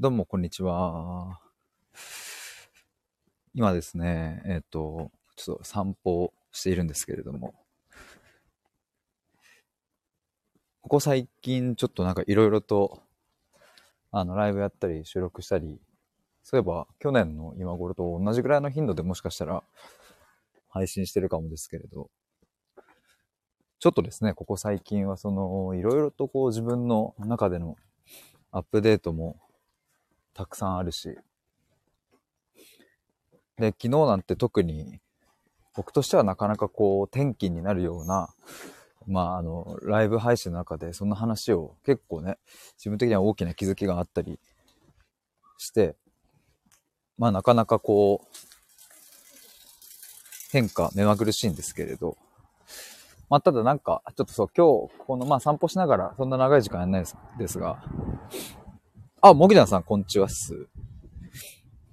どうも、こんにちは。今ですね、えっ、と、ちょっと散歩をしているんですけれども、ここ最近ちょっとなんかいろいろと、あの、ライブやったり収録したり、そういえば去年の今頃と同じぐらいの頻度でもしかしたら配信してるかもですけれど、ちょっとですね、ここ最近はその、いろいろとこう自分の中でのアップデートもたくさんあるし。で、昨日なんて特に、僕としてはなかなかこう、転勤になるような、まあ、あの、ライブ配信の中でそんな話を結構ね、自分的には大きな気づきがあったりして、まあ、なかなかこう、変化目まぐるしいんですけれど、まあ、ただなんか、ちょっとそう、今日、この、まあ、散歩しながら、そんな長い時間やんないですですが、あ、もぎだんさん、こんにちはっす。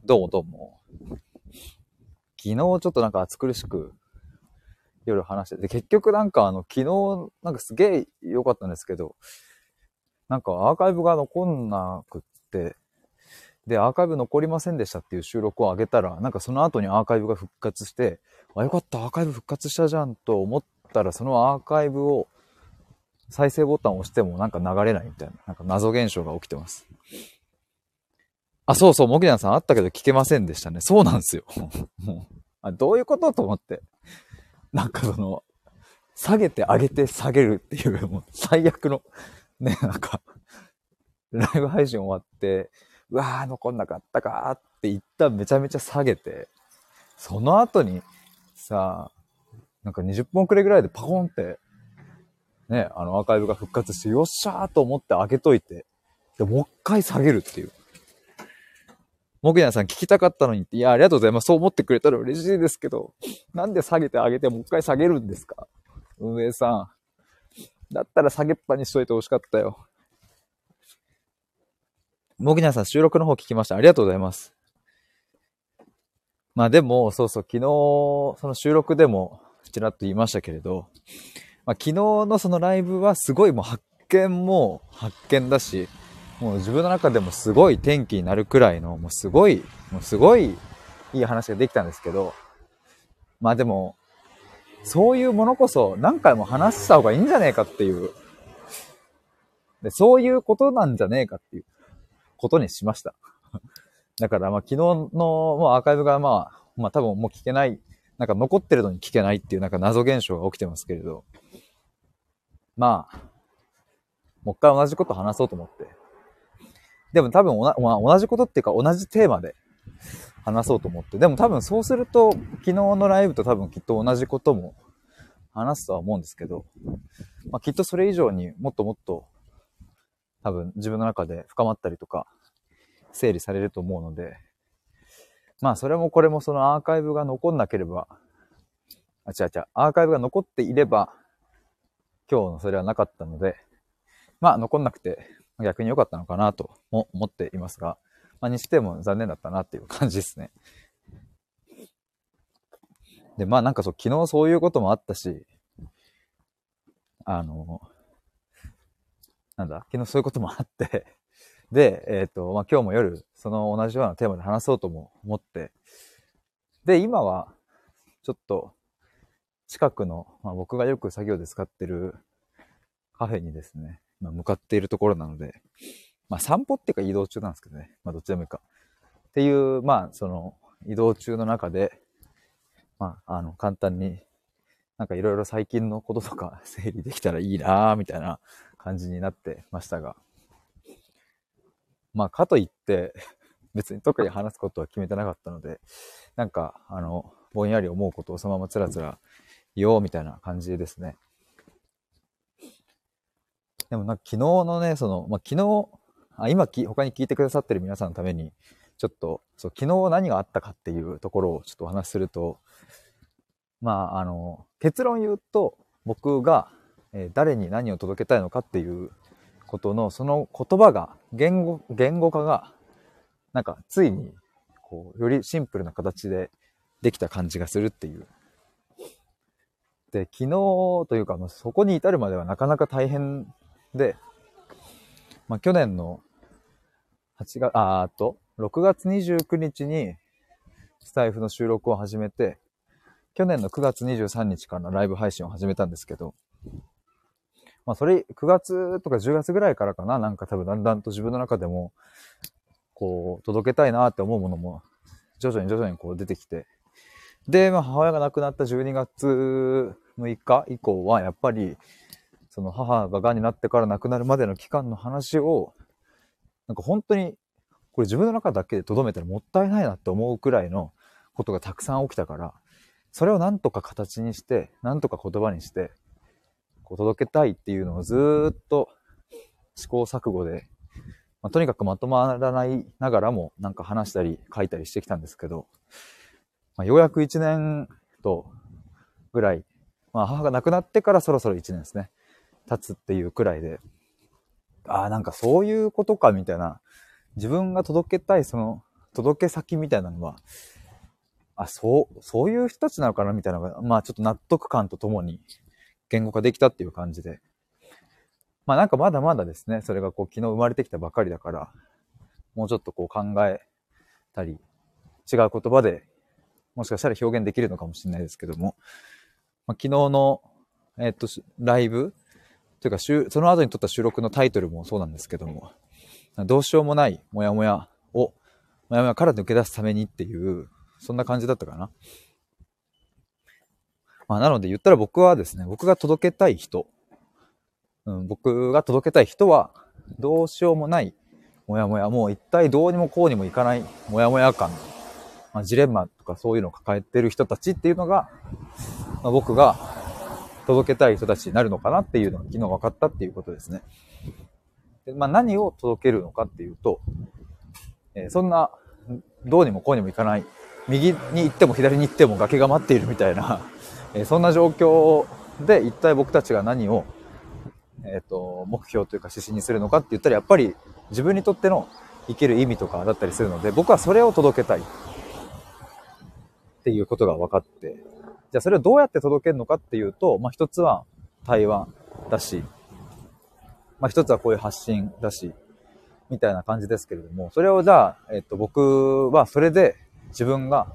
どうもどうも。昨日ちょっとなんか暑苦しく夜話してて、結局なんかあの、昨日なんかすげえ良かったんですけど、なんかアーカイブが残んなくって、で、アーカイブ残りませんでしたっていう収録を上げたら、なんかその後にアーカイブが復活して、あ、よかった、アーカイブ復活したじゃんと思ったら、そのアーカイブを再生ボタンを押してもなんか流れないみたいな、なんか謎現象が起きてます。あ、そうそう、モギナンさんあったけど聞けませんでしたね。そうなんですよ。も うあどういうことと思って。なんかその、下げて上げて下げるっていう、もう最悪の、ね、なんか、ライブ配信終わって、うわー、残んなかったかーって言っためちゃめちゃ下げて、その後に、さ、なんか20本くらいぐらいでパコンってね、あのアーカイブが復活して、よっしゃーと思って開けといて、で、もう一回下げるっていう。もぐやさん聞きたかったのにって、いや、ありがとうございます。そう思ってくれたら嬉しいですけど、なんで下げてあげてもう一回下げるんですか？運営さん。だったら下げっぱにしといてほしかったよ。もぎなさん収録の方聞きました。ありがとうございます。まあでも、そうそう、昨日、その収録でもちらっと言いましたけれど、まあ、昨日のそのライブはすごいもう発見も発見だし、もう自分の中でもすごい天気になるくらいの、もうすごい、もうすごいいい話ができたんですけど、まあでも、そういうものこそ何回も話した方がいいんじゃねえかっていう、でそういうことなんじゃねえかっていうことにしました。だからまあ昨日のもうアーカイブがまあ、まあ多分もう聞けない、なんか残ってるのに聞けないっていうなんか謎現象が起きてますけれど、まあ、もう一回同じこと話そうと思って。でも多分まあ、同じことっていうか同じテーマで話そうと思って。でも多分そうすると、昨日のライブと多分きっと同じことも話すとは思うんですけど、まあ、きっとそれ以上にもっともっと多分自分の中で深まったりとか、整理されると思うので、まあそれもこれもそのアーカイブが残んなければ、あ、違う違う、アーカイブが残っていれば、今日のそれはなかったので、まあ残んなくて逆に良かったのかなとも思っていますが、まあにしても残念だったなっていう感じですね。で、まあなんかそう、昨日そういうこともあったし、あの、なんだ、昨日そういうこともあってで、えっ、ー、と、まあ今日も夜、その同じようなテーマで話そうとも思って、で、今は、ちょっと、近くの、まあ、僕がよく作業で使ってるカフェにですね、まあ、向かっているところなので、まあ散歩っていうか移動中なんですけどね、まあどっちでもいいか。っていう、まあその移動中の中で、まああの簡単になんかいろいろ最近のこととか 整理できたらいいなぁ、みたいな感じになってましたが。まあかといって別に特に話すことは決めてなかったので、なんかあの、ぼんやり思うことをそのままつらつら言おうみたいな感じですね。でもなんか昨日のね、その、まあ、昨日、あ今き、他に聞いてくださってる皆さんのために、ちょっと、そう、昨日何があったかっていうところをちょっとお話しすると、まあ、あの、結論言うと、僕が、え、誰に何を届けたいのかっていうことの、その言葉が、言語、言語化が、なんか、ついに、こう、よりシンプルな形でできた感じがするっていう、昨日というか、そこに至るまではなかなか大変で、まあ、去年の8月、あーっと、6月29日にスタイフの収録を始めて、去年の9月23日からライブ配信を始めたんですけど、まあそれ9月とか10月ぐらいからかな、なんか多分だんだんと自分の中でも、こう、届けたいなって思うものも、徐々に徐々にこう出てきて、で、まあ母親が亡くなった12月6日以降は、やっぱり、その母が癌になってから亡くなるまでの期間の話を、なんか本当に、これ自分の中だけで留めたらもったいないなって思うくらいのことがたくさん起きたから、それをなんとか形にして、なんとか言葉にして、こう届けたいっていうのをずっと試行錯誤で、まあ、とにかくまとまらないながらもなんか話したり書いたりしてきたんですけど、まあ、ようやく1年とぐらい、まあ母が亡くなってからそろそろ1年ですね、経つっていうくらいで、ああ、なんかそういうことかみたいな、自分が届けたいその届け先みたいなのは、あ、そう、そういう人たちなのかなみたいなのが、まあちょっと納得感とともに言語化できたっていう感じで。まあなんかまだまだですね、それがこう昨日生まれてきたばかりだから、もうちょっとこう考えたり、違う言葉でもしかしたら表現できるのかもしれないですけども、まあ、昨日の、えっと、ライブ？というか、その後に撮った収録のタイトルもそうなんですけども、どうしようもないモヤモヤを、モヤモヤから抜け出すためにっていう、そんな感じだったかな。まあ、なので言ったら僕はですね、僕が届けたい人、うん、僕が届けたい人は、どうしようもないモヤモヤ、もう一体どうにもこうにもいかないモヤモヤ感、まあ、ジレンマとかそういうのを抱えてる人たちっていうのが、まあ、僕が届けたい人たちになるのかなっていうのが昨日分かったっていうことですね。でまあ、何を届けるのかっていうと、えー、そんな、どうにもこうにもいかない、右に行っても左に行っても崖が待っているみたいな、えー、そんな状況で一体僕たちが何を、えっ、ー、と、目標というか指針にするのかって言ったら、やっぱり自分にとっての生きる意味とかだったりするので、僕はそれを届けたい。っていうことが分かって、じゃあそれをどうやって届けるのかっていうと、まあ一つは対話だし、まあ一つはこういう発信だし、みたいな感じですけれども、それをじゃあ、えっと僕はそれで自分が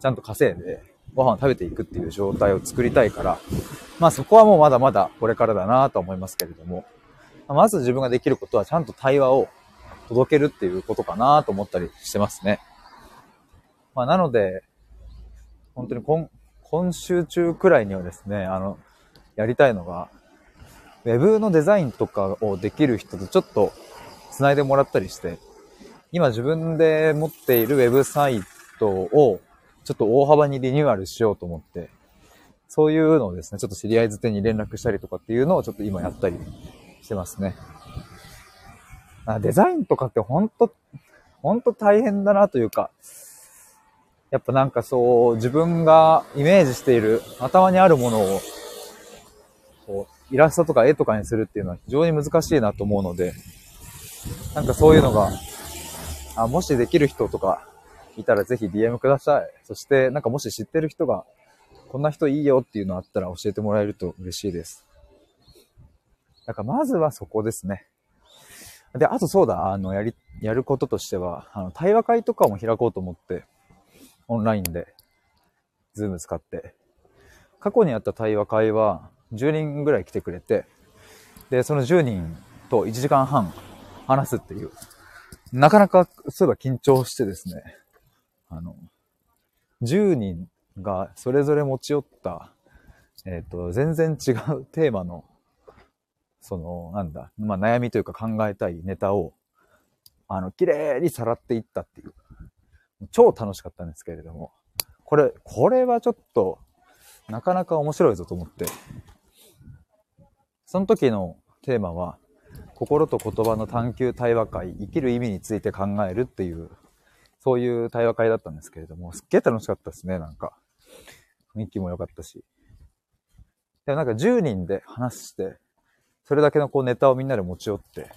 ちゃんと稼いでご飯を食べていくっていう状態を作りたいから、まあそこはもうまだまだこれからだなと思いますけれども、まず自分ができることはちゃんと対話を届けるっていうことかなと思ったりしてますね。まあなので、本当に今、今週中くらいにはですね、あの、やりたいのが、ウェブのデザインとかをできる人とちょっと繋いでもらったりして、今自分で持っているウェブサイトをちょっと大幅にリニューアルしようと思って、そういうのをですね、ちょっと知り合いづてに連絡したりとかっていうのをちょっと今やったりしてますね。あデザインとかってほんと、ほんと大変だなというか、やっぱなんかそう、自分がイメージしている頭にあるものを、こう、イラストとか絵とかにするっていうのは非常に難しいなと思うので、なんかそういうのが、あ、もしできる人とかいたらぜひ DM ください。そしてなんかもし知ってる人が、こんな人いいよっていうのあったら教えてもらえると嬉しいです。だからまずはそこですね。で、あとそうだ、あの、やり、やることとしては、あの、対話会とかも開こうと思って、オンラインで、ズーム使って。過去にやった対話会は、10人ぐらい来てくれて、で、その10人と1時間半話すっていう、なかなか、そういえば緊張してですね、あの、10人がそれぞれ持ち寄った、えっ、ー、と、全然違うテーマの、その、なんだ、まあ悩みというか考えたいネタを、あの、綺麗にさらっていったっていう。超楽しかったんですけれども、これ、これはちょっと、なかなか面白いぞと思って、その時のテーマは、心と言葉の探求対話会、生きる意味について考えるっていう、そういう対話会だったんですけれども、すっげえ楽しかったですね、なんか。雰囲気も良かったし。でもなんか10人で話して、それだけのこうネタをみんなで持ち寄って、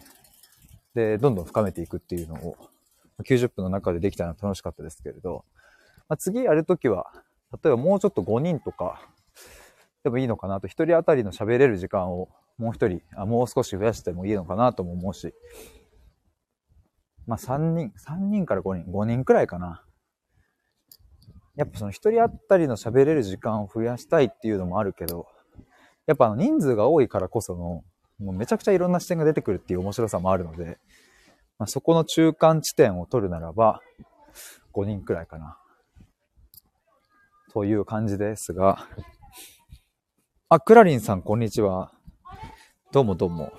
で、どんどん深めていくっていうのを90分の中でできたのは楽しかったですけれど、まあ、次やるときは、例えばもうちょっと5人とかでもいいのかなと、1人当たりの喋れる時間をもう1人あ、もう少し増やしてもいいのかなとも思うし、まあ3人、3人から5人、5人くらいかな。やっぱその一人当たりの喋れる時間を増やしたいっていうのもあるけど、やっぱあの人数が多いからこその、もうめちゃくちゃいろんな視点が出てくるっていう面白さもあるので、まあ、そこの中間地点を取るならば、5人くらいかな。という感じですが、あ、クラリンさん、こんにちは。どうもどうも。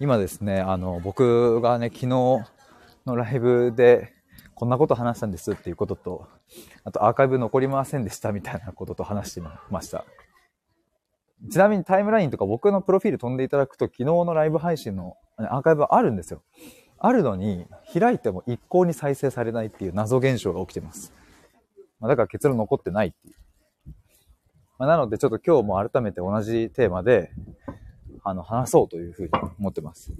今ですね、あの、僕がね、昨日のライブで、こんなこと話したんですっていうことと、あとアーカイブ残りませんでしたみたいなことと話してました。ちなみにタイムラインとか僕のプロフィール飛んでいただくと、昨日のライブ配信のアーカイブはあるんですよ。あるのに、開いても一向に再生されないっていう謎現象が起きてます。まあ、だから結論残ってないっていう。まあ、なのでちょっと今日も改めて同じテーマで、あの、話そうというふうに思ってます。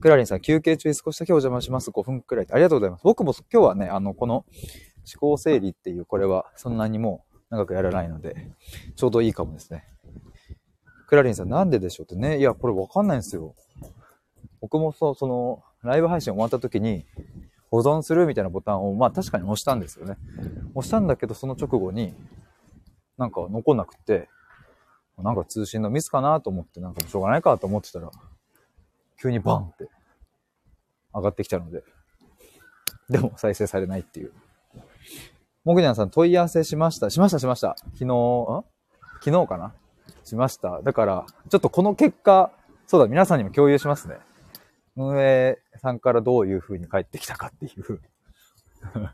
クラリンさん、休憩中に少しだけお邪魔します。5分くらい。ありがとうございます。僕も今日はね、あの、この思考整理っていう、これはそんなにも長くやらないので、ちょうどいいかもですね。クラリンさん、なんででしょうってね。いや、これわかんないんですよ。僕もそう、その、ライブ配信終わった時に、保存するみたいなボタンを、まあ確かに押したんですよね。押したんだけど、その直後に、なんか残んなくて、なんか通信のミスかなと思って、なんかしょうがないかと思ってたら、急にバンって上がってきたので、でも再生されないっていう。もぐにゃんさん問い合わせしました。しました、しました。昨日、ん？昨日かな？しました。だから、ちょっとこの結果、そうだ、皆さんにも共有しますね。運営さんからどういう風に帰ってきたかっていう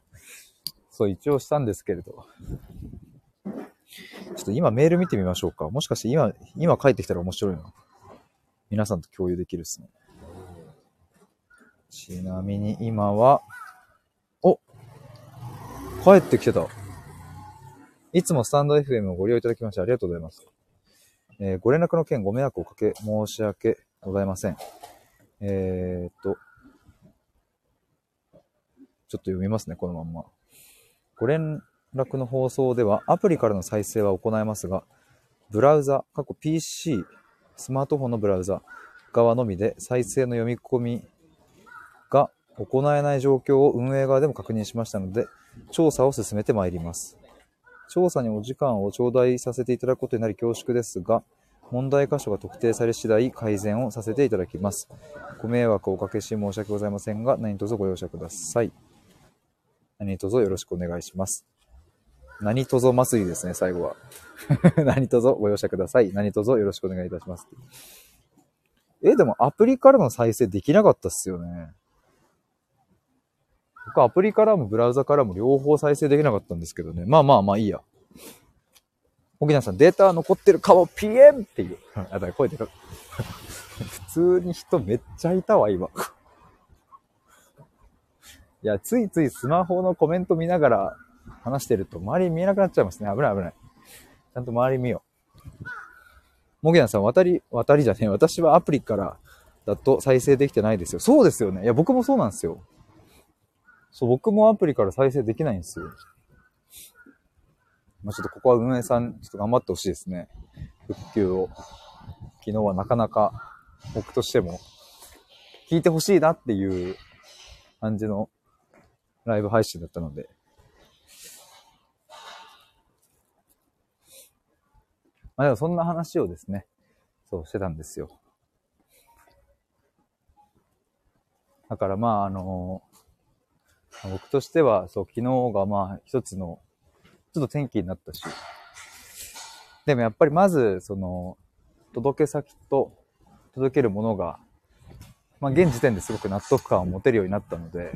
そう、一応したんですけれど。ちょっと今メール見てみましょうか。もしかして今、今帰ってきたら面白いな。皆さんと共有できるっすね。ちなみに今は、帰ってきてた。いつもスタンド FM をご利用いただきましてありがとうございます。えー、ご連絡の件ご迷惑をかけ申し訳ございません。えー、っと、ちょっと読みますね、このまんま。ご連絡の放送ではアプリからの再生は行えますが、ブラウザ、過去 PC、スマートフォンのブラウザ側のみで再生の読み込み行えない状況を運営側でも確認しましたので、調査を進めてまいります。調査にお時間を頂戴させていただくことになり恐縮ですが、問題箇所が特定され次第改善をさせていただきます。ご迷惑をおかけし申し訳ございませんが、何卒ご容赦ください。何卒よろしくお願いします。何卒祭りですね、最後は。何卒ご容赦ください。何卒よろしくお願いいたします。え、でもアプリからの再生できなかったっすよね。僕アプリからもブラウザからも両方再生できなかったんですけどね。まあまあまあいいや。沖縄さん、データ残ってるかも、ピエンっていう。あ、だ声でか 普通に人めっちゃいたわ、今。いや、ついついスマホのコメント見ながら話してると周り見えなくなっちゃいますね。危ない危ない。ちゃんと周り見よう。もぎなさん、渡り、渡りじゃねえ。私はアプリからだと再生できてないですよ。そうですよね。いや、僕もそうなんですよ。そう、僕もアプリから再生できないんですよ。まあ、ちょっとここは運営さん、ちょっと頑張ってほしいですね。復旧を。昨日はなかなか僕としても聞いてほしいなっていう感じのライブ配信だったので。まあでもそんな話をですね、そうしてたんですよ。だからまああの僕としては、そう、昨日がまあ一つの、ちょっと転機になったし、でもやっぱりまず、その、届け先と届けるものが、まあ現時点ですごく納得感を持てるようになったので、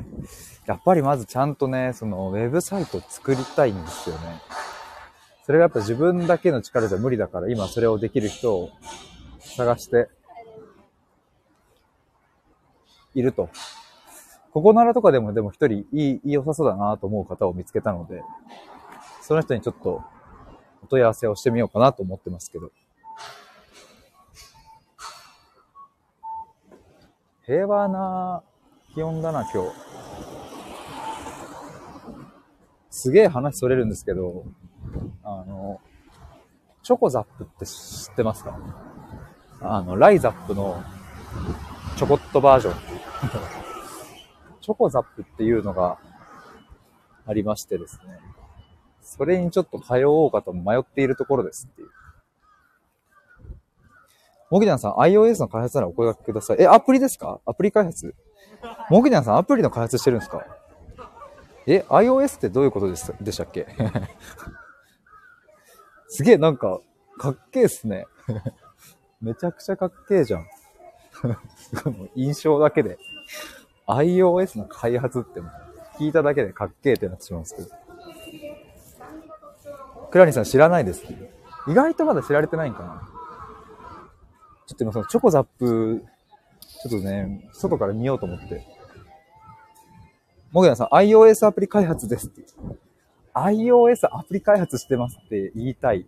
やっぱりまずちゃんとね、そのウェブサイトを作りたいんですよね。それがやっぱ自分だけの力じゃ無理だから、今それをできる人を探しているとここならとかでもでも一人いい、良さそうだなと思う方を見つけたので、その人にちょっとお問い合わせをしてみようかなと思ってますけど。平和な気温だな、今日。すげえ話それるんですけど、あの、チョコザップって知ってますか？あの、ライザップのちょこっとバージョンチョコザップっていうのがありましてですね。それにちょっと通おうかと迷っているところですっていう。モギダンさん、iOS の開発ならお声掛けください。え、アプリですか？アプリ開発？モギダンさん、アプリの開発してるんですか？え、iOS ってどういうことです？でしたっけ？すげえ、なんか、かっけえっすね。めちゃくちゃかっけえじゃん。印象だけで。iOS の開発って聞いただけでかっけえってなってしまうんですけど。クラリンさん知らないです。意外とまだ知られてないんかな。ちょっと今そのチョコザップ、ちょっとね、外から見ようと思って。もぐやさん、iOS アプリ開発ですって。iOS アプリ開発してますって言いたい。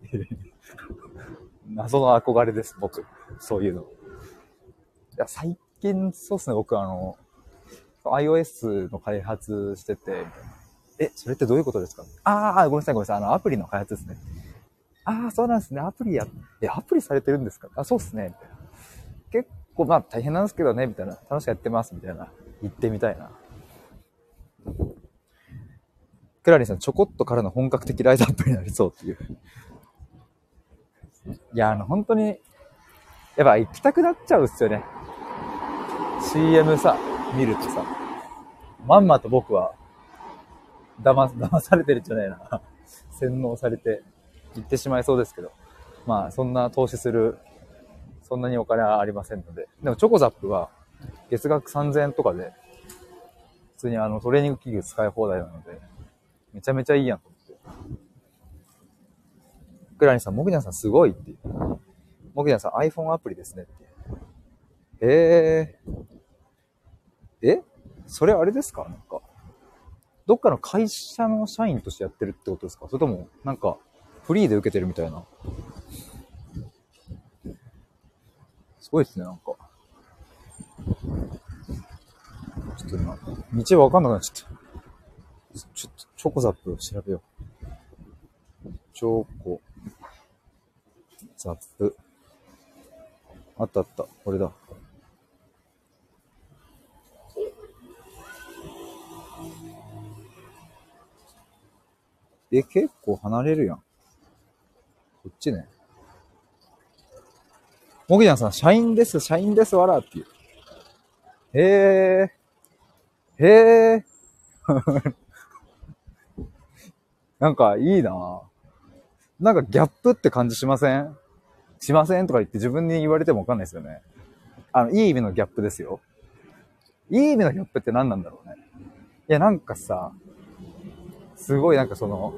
謎の憧れです、僕。そういうの。いや、最近、そうっすね、僕あの、iOS の開発してて、みたいな。え、それってどういうことですかああ、ごめんなさい、ごめんなさい。あの、アプリの開発ですね。ああ、そうなんですね。アプリや、え、アプリされてるんですかあ、そうっすね。みたいな。結構、まあ大変なんですけどね、みたいな。楽しくやってます、みたいな。言ってみたいな。クラリンさん、ちょこっとからの本格的ライトアップになりそうっていう。いや、あの、本当に、やっぱ行きたくなっちゃうっすよね。CM さ、見るとさ、まんまと僕は騙、騙されてるんじゃないな。洗脳されて行ってしまいそうですけど。まあ、そんな投資する、そんなにお金はありませんので。でも、チョコザップは、月額3000円とかで、普通にあの、トレーニング器具使い放題なので、めちゃめちゃいいやんと思って。クラニさん、モグニャンさんすごいっていう。モグニャンさん iPhone アプリですねって。へえー。え？それあれですか？なんか、どっかの会社の社員としてやってるってことですか？それとも、なんか、フリーで受けてるみたいな？すごいですね、なんか。ちょっと今、道わかんなくなっちゃった。ちょっと、チョコザップ調べよう。チョコ、ザップ。あったあった。これだ。え、結構離れるやん。こっちね。もぎちゃんさん、社員です、社員です、わらっていう。へえ。へえ。なんかいいななんかギャップって感じしません？しませんとか言って自分に言われてもわかんないですよね。あの、いい意味のギャップですよ。いい意味のギャップって何なんだろうね。いや、なんかさ、すごいなんかその、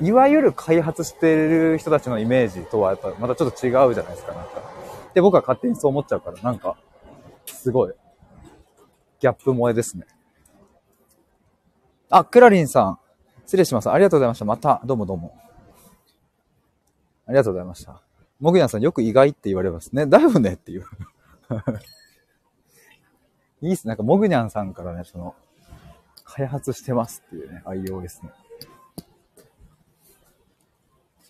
いわゆる開発してる人たちのイメージとはやっぱまたちょっと違うじゃないですか、なんか。で、僕は勝手にそう思っちゃうから、なんか、すごい、ギャップ萌えですね。あ、クラリンさん。失礼します。ありがとうございました。また、どうもどうも。ありがとうございました。もぐやんさん、よく意外って言われますね。だよねっていう。いいっすね。なんか、もぐにゃんさんからね、その、開発してますっていうね、iOS の。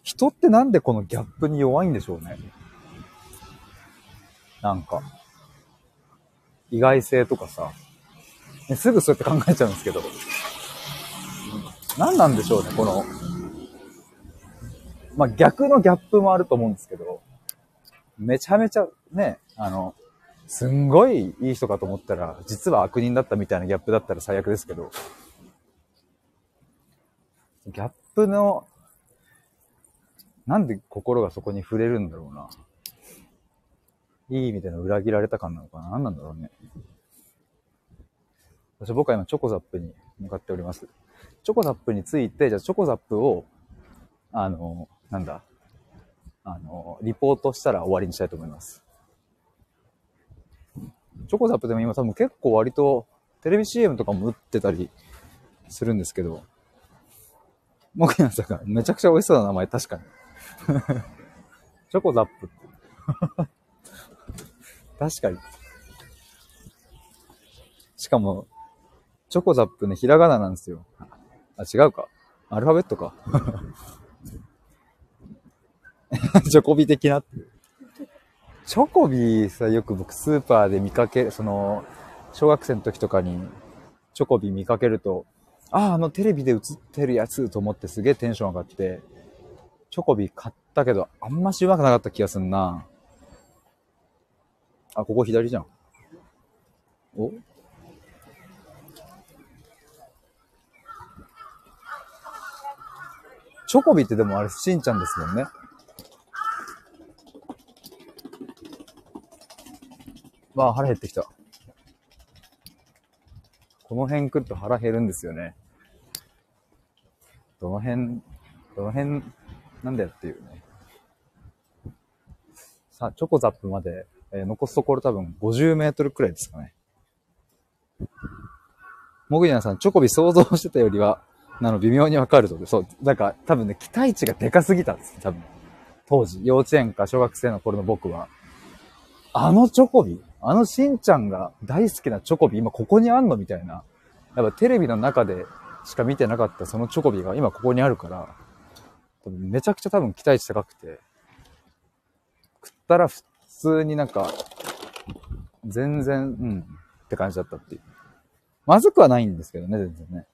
人ってなんでこのギャップに弱いんでしょうね。なんか、意外性とかさ、ね、すぐそうやって考えちゃうんですけど、何なんでしょうね、この、まあ、逆のギャップもあると思うんですけど、めちゃめちゃね、あの、すんごいいい人かと思ったら、実は悪人だったみたいなギャップだったら最悪ですけど、ギャップの、なんで心がそこに触れるんだろうな。いい意味での裏切られた感なのかな何なんだろうね。私僕は今チョコザップに向かっております。チョコザップについて、じゃあチョコザップを、あの、なんだ、あの、リポートしたら終わりにしたいと思います。チョコザップでも今多分結構割とテレビ CM とかも打ってたりするんですけど、モキナさんがめちゃくちゃ美味しそうな名前、確かに。チョコザップ。確かに。しかも、チョコザップね、ひらがななんですよ。あ、違うか。アルファベットか。チョコビ的なっていう。チョコビさ、よく僕スーパーで見かけ、その、小学生の時とかにチョコビ見かけると、ああ、あのテレビで映ってるやつと思ってすげえテンション上がって、チョコビ買ったけど、あんましうまくなかった気がすんな。あ、ここ左じゃん。お？チョコビってでもあれ、しんちゃんですもんね。わあ、腹減ってきた。この辺食うと腹減るんですよね。どの辺、どの辺なんだよっていうね。さあ、チョコザップまで、えー、残すところ多分50メートルくらいですかね。もぐりなさん、チョコビ想像してたよりは、なの微妙にわかるとで、そう、なんか多分ね、期待値がでかすぎたんです多分。当時、幼稚園か小学生の頃の僕は。あのチョコビあのしんちゃんが大好きなチョコビ今ここにあんのみたいな。やっぱテレビの中でしか見てなかったそのチョコビが今ここにあるから、めちゃくちゃ多分期待値高くて、食ったら普通になんか、全然、うんって感じだったっていう。まずくはないんですけどね、全然ね。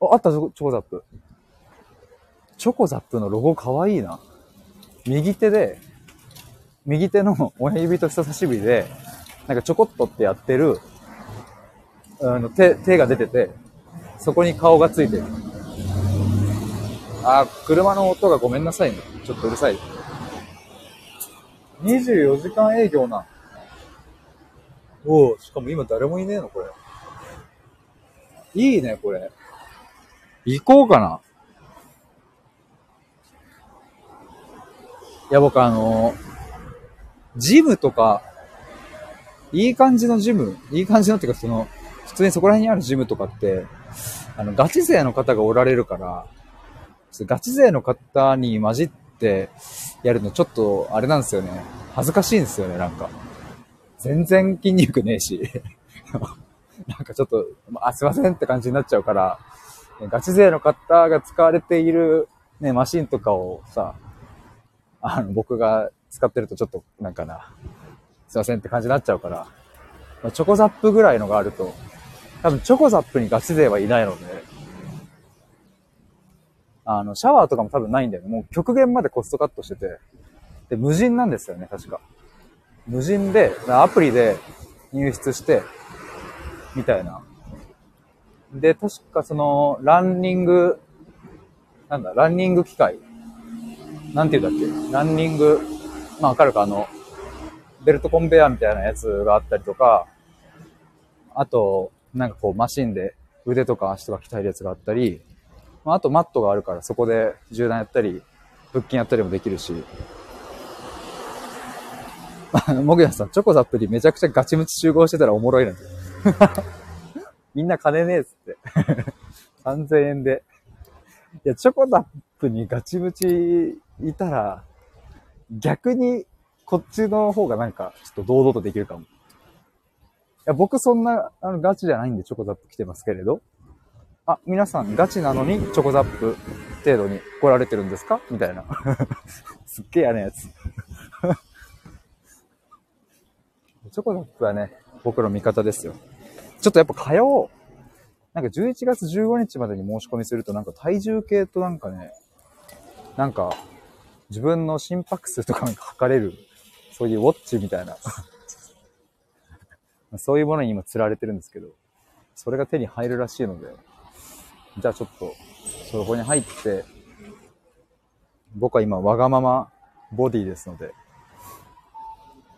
あ、あった、チョコザップ。チョコザップのロゴかわいいな。右手で、右手の親指と人差し指で、なんかちょこっとってやってる、あの、手、手が出てて、そこに顔がついてる。あ、車の音がごめんなさいね。ちょっとうるさい。24時間営業な。おお、しかも今誰もいねえのこれ。いいね、これ。行こうかな。いや、僕あの、ジムとか、いい感じのジム、いい感じのっていうかその、普通にそこら辺にあるジムとかって、あの、ガチ勢の方がおられるから、ガチ勢の方に混じってやるのちょっと、あれなんですよね。恥ずかしいんですよね、なんか。全然筋肉ねえし。なんかちょっと、あ、すいませんって感じになっちゃうから、ガチ勢の方が使われているね、マシンとかをさ、あの、僕が使ってるとちょっと、なんかな、すいませんって感じになっちゃうから、まあチョコザップぐらいのがあると、多分チョコザップにガチ勢はいないので、あの、シャワーとかも多分ないんだよね。もう極限までコストカットしてて、で、無人なんですよね、確か。無人で、アプリで入室して、みたいな。で、確かその、ランニング、なんだ、ランニング機械。なんて言うんだっけ？ランニング、まあわかるか？あの、ベルトコンベヤーみたいなやつがあったりとか、あと、なんかこうマシンで腕とか足とか鍛えるやつがあったり、まあ、あとマットがあるからそこで銃弾やったり、腹筋やったりもできるし、もぐやさん、チョコザップにめちゃくちゃガチムチ集合してたらおもろいな。みんな金ねえっつって。3000円で。いや、チョコザップにガチムチいたら、逆にこっちの方がなんか、ちょっと堂々とできるかも。いや、僕そんな、あの、ガチじゃないんでチョコザップ来てますけれど。あ、皆さんガチなのにチョコザップ程度に来られてるんですか？みたいな。すっげえ嫌なやつ。チョコザップはね、僕の味方ですよ。ちょっとやっぱ通おう。なんか11月15日までに申し込みするとなんか体重計となんかね、なんか自分の心拍数とかなんか測れる、そういうウォッチみたいな そういうものに今釣られてるんですけど、それが手に入るらしいので、じゃあちょっと、そこに入って、僕は今わがままボディですので、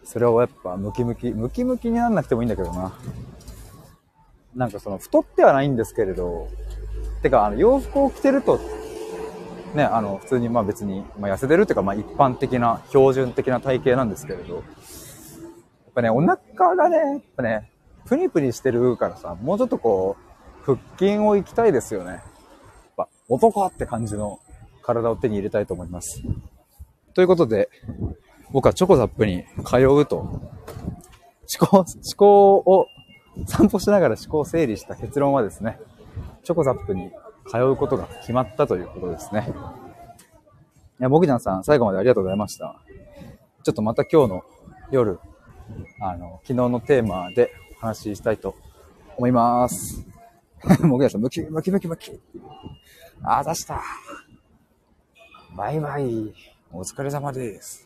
それをやっぱムキムキ、ムキムキになんなくてもいいんだけどな。なんかその太ってはないんですけれど、てかあの洋服を着てると、ね、あの普通にまあ別に、まあ、痩せてるっていうかまあ一般的な標準的な体型なんですけれど、やっぱね、お腹がね、やっぱね、プニプニしてるからさ、もうちょっとこう、腹筋を行きたいですよね。やっぱ男って感じの体を手に入れたいと思います。ということで、僕はチョコザップに通うと、思考、思考を、散歩しながら思考整理した結論はですね、チョコザップに通うことが決まったということですね。いや、ボギナンさん、最後までありがとうございました。ちょっとまた今日の夜、あの、昨日のテーマでお話ししたいと思います。もぐやさん、ムキムキムキムキ。あ、出した。バイバイ。お疲れ様です。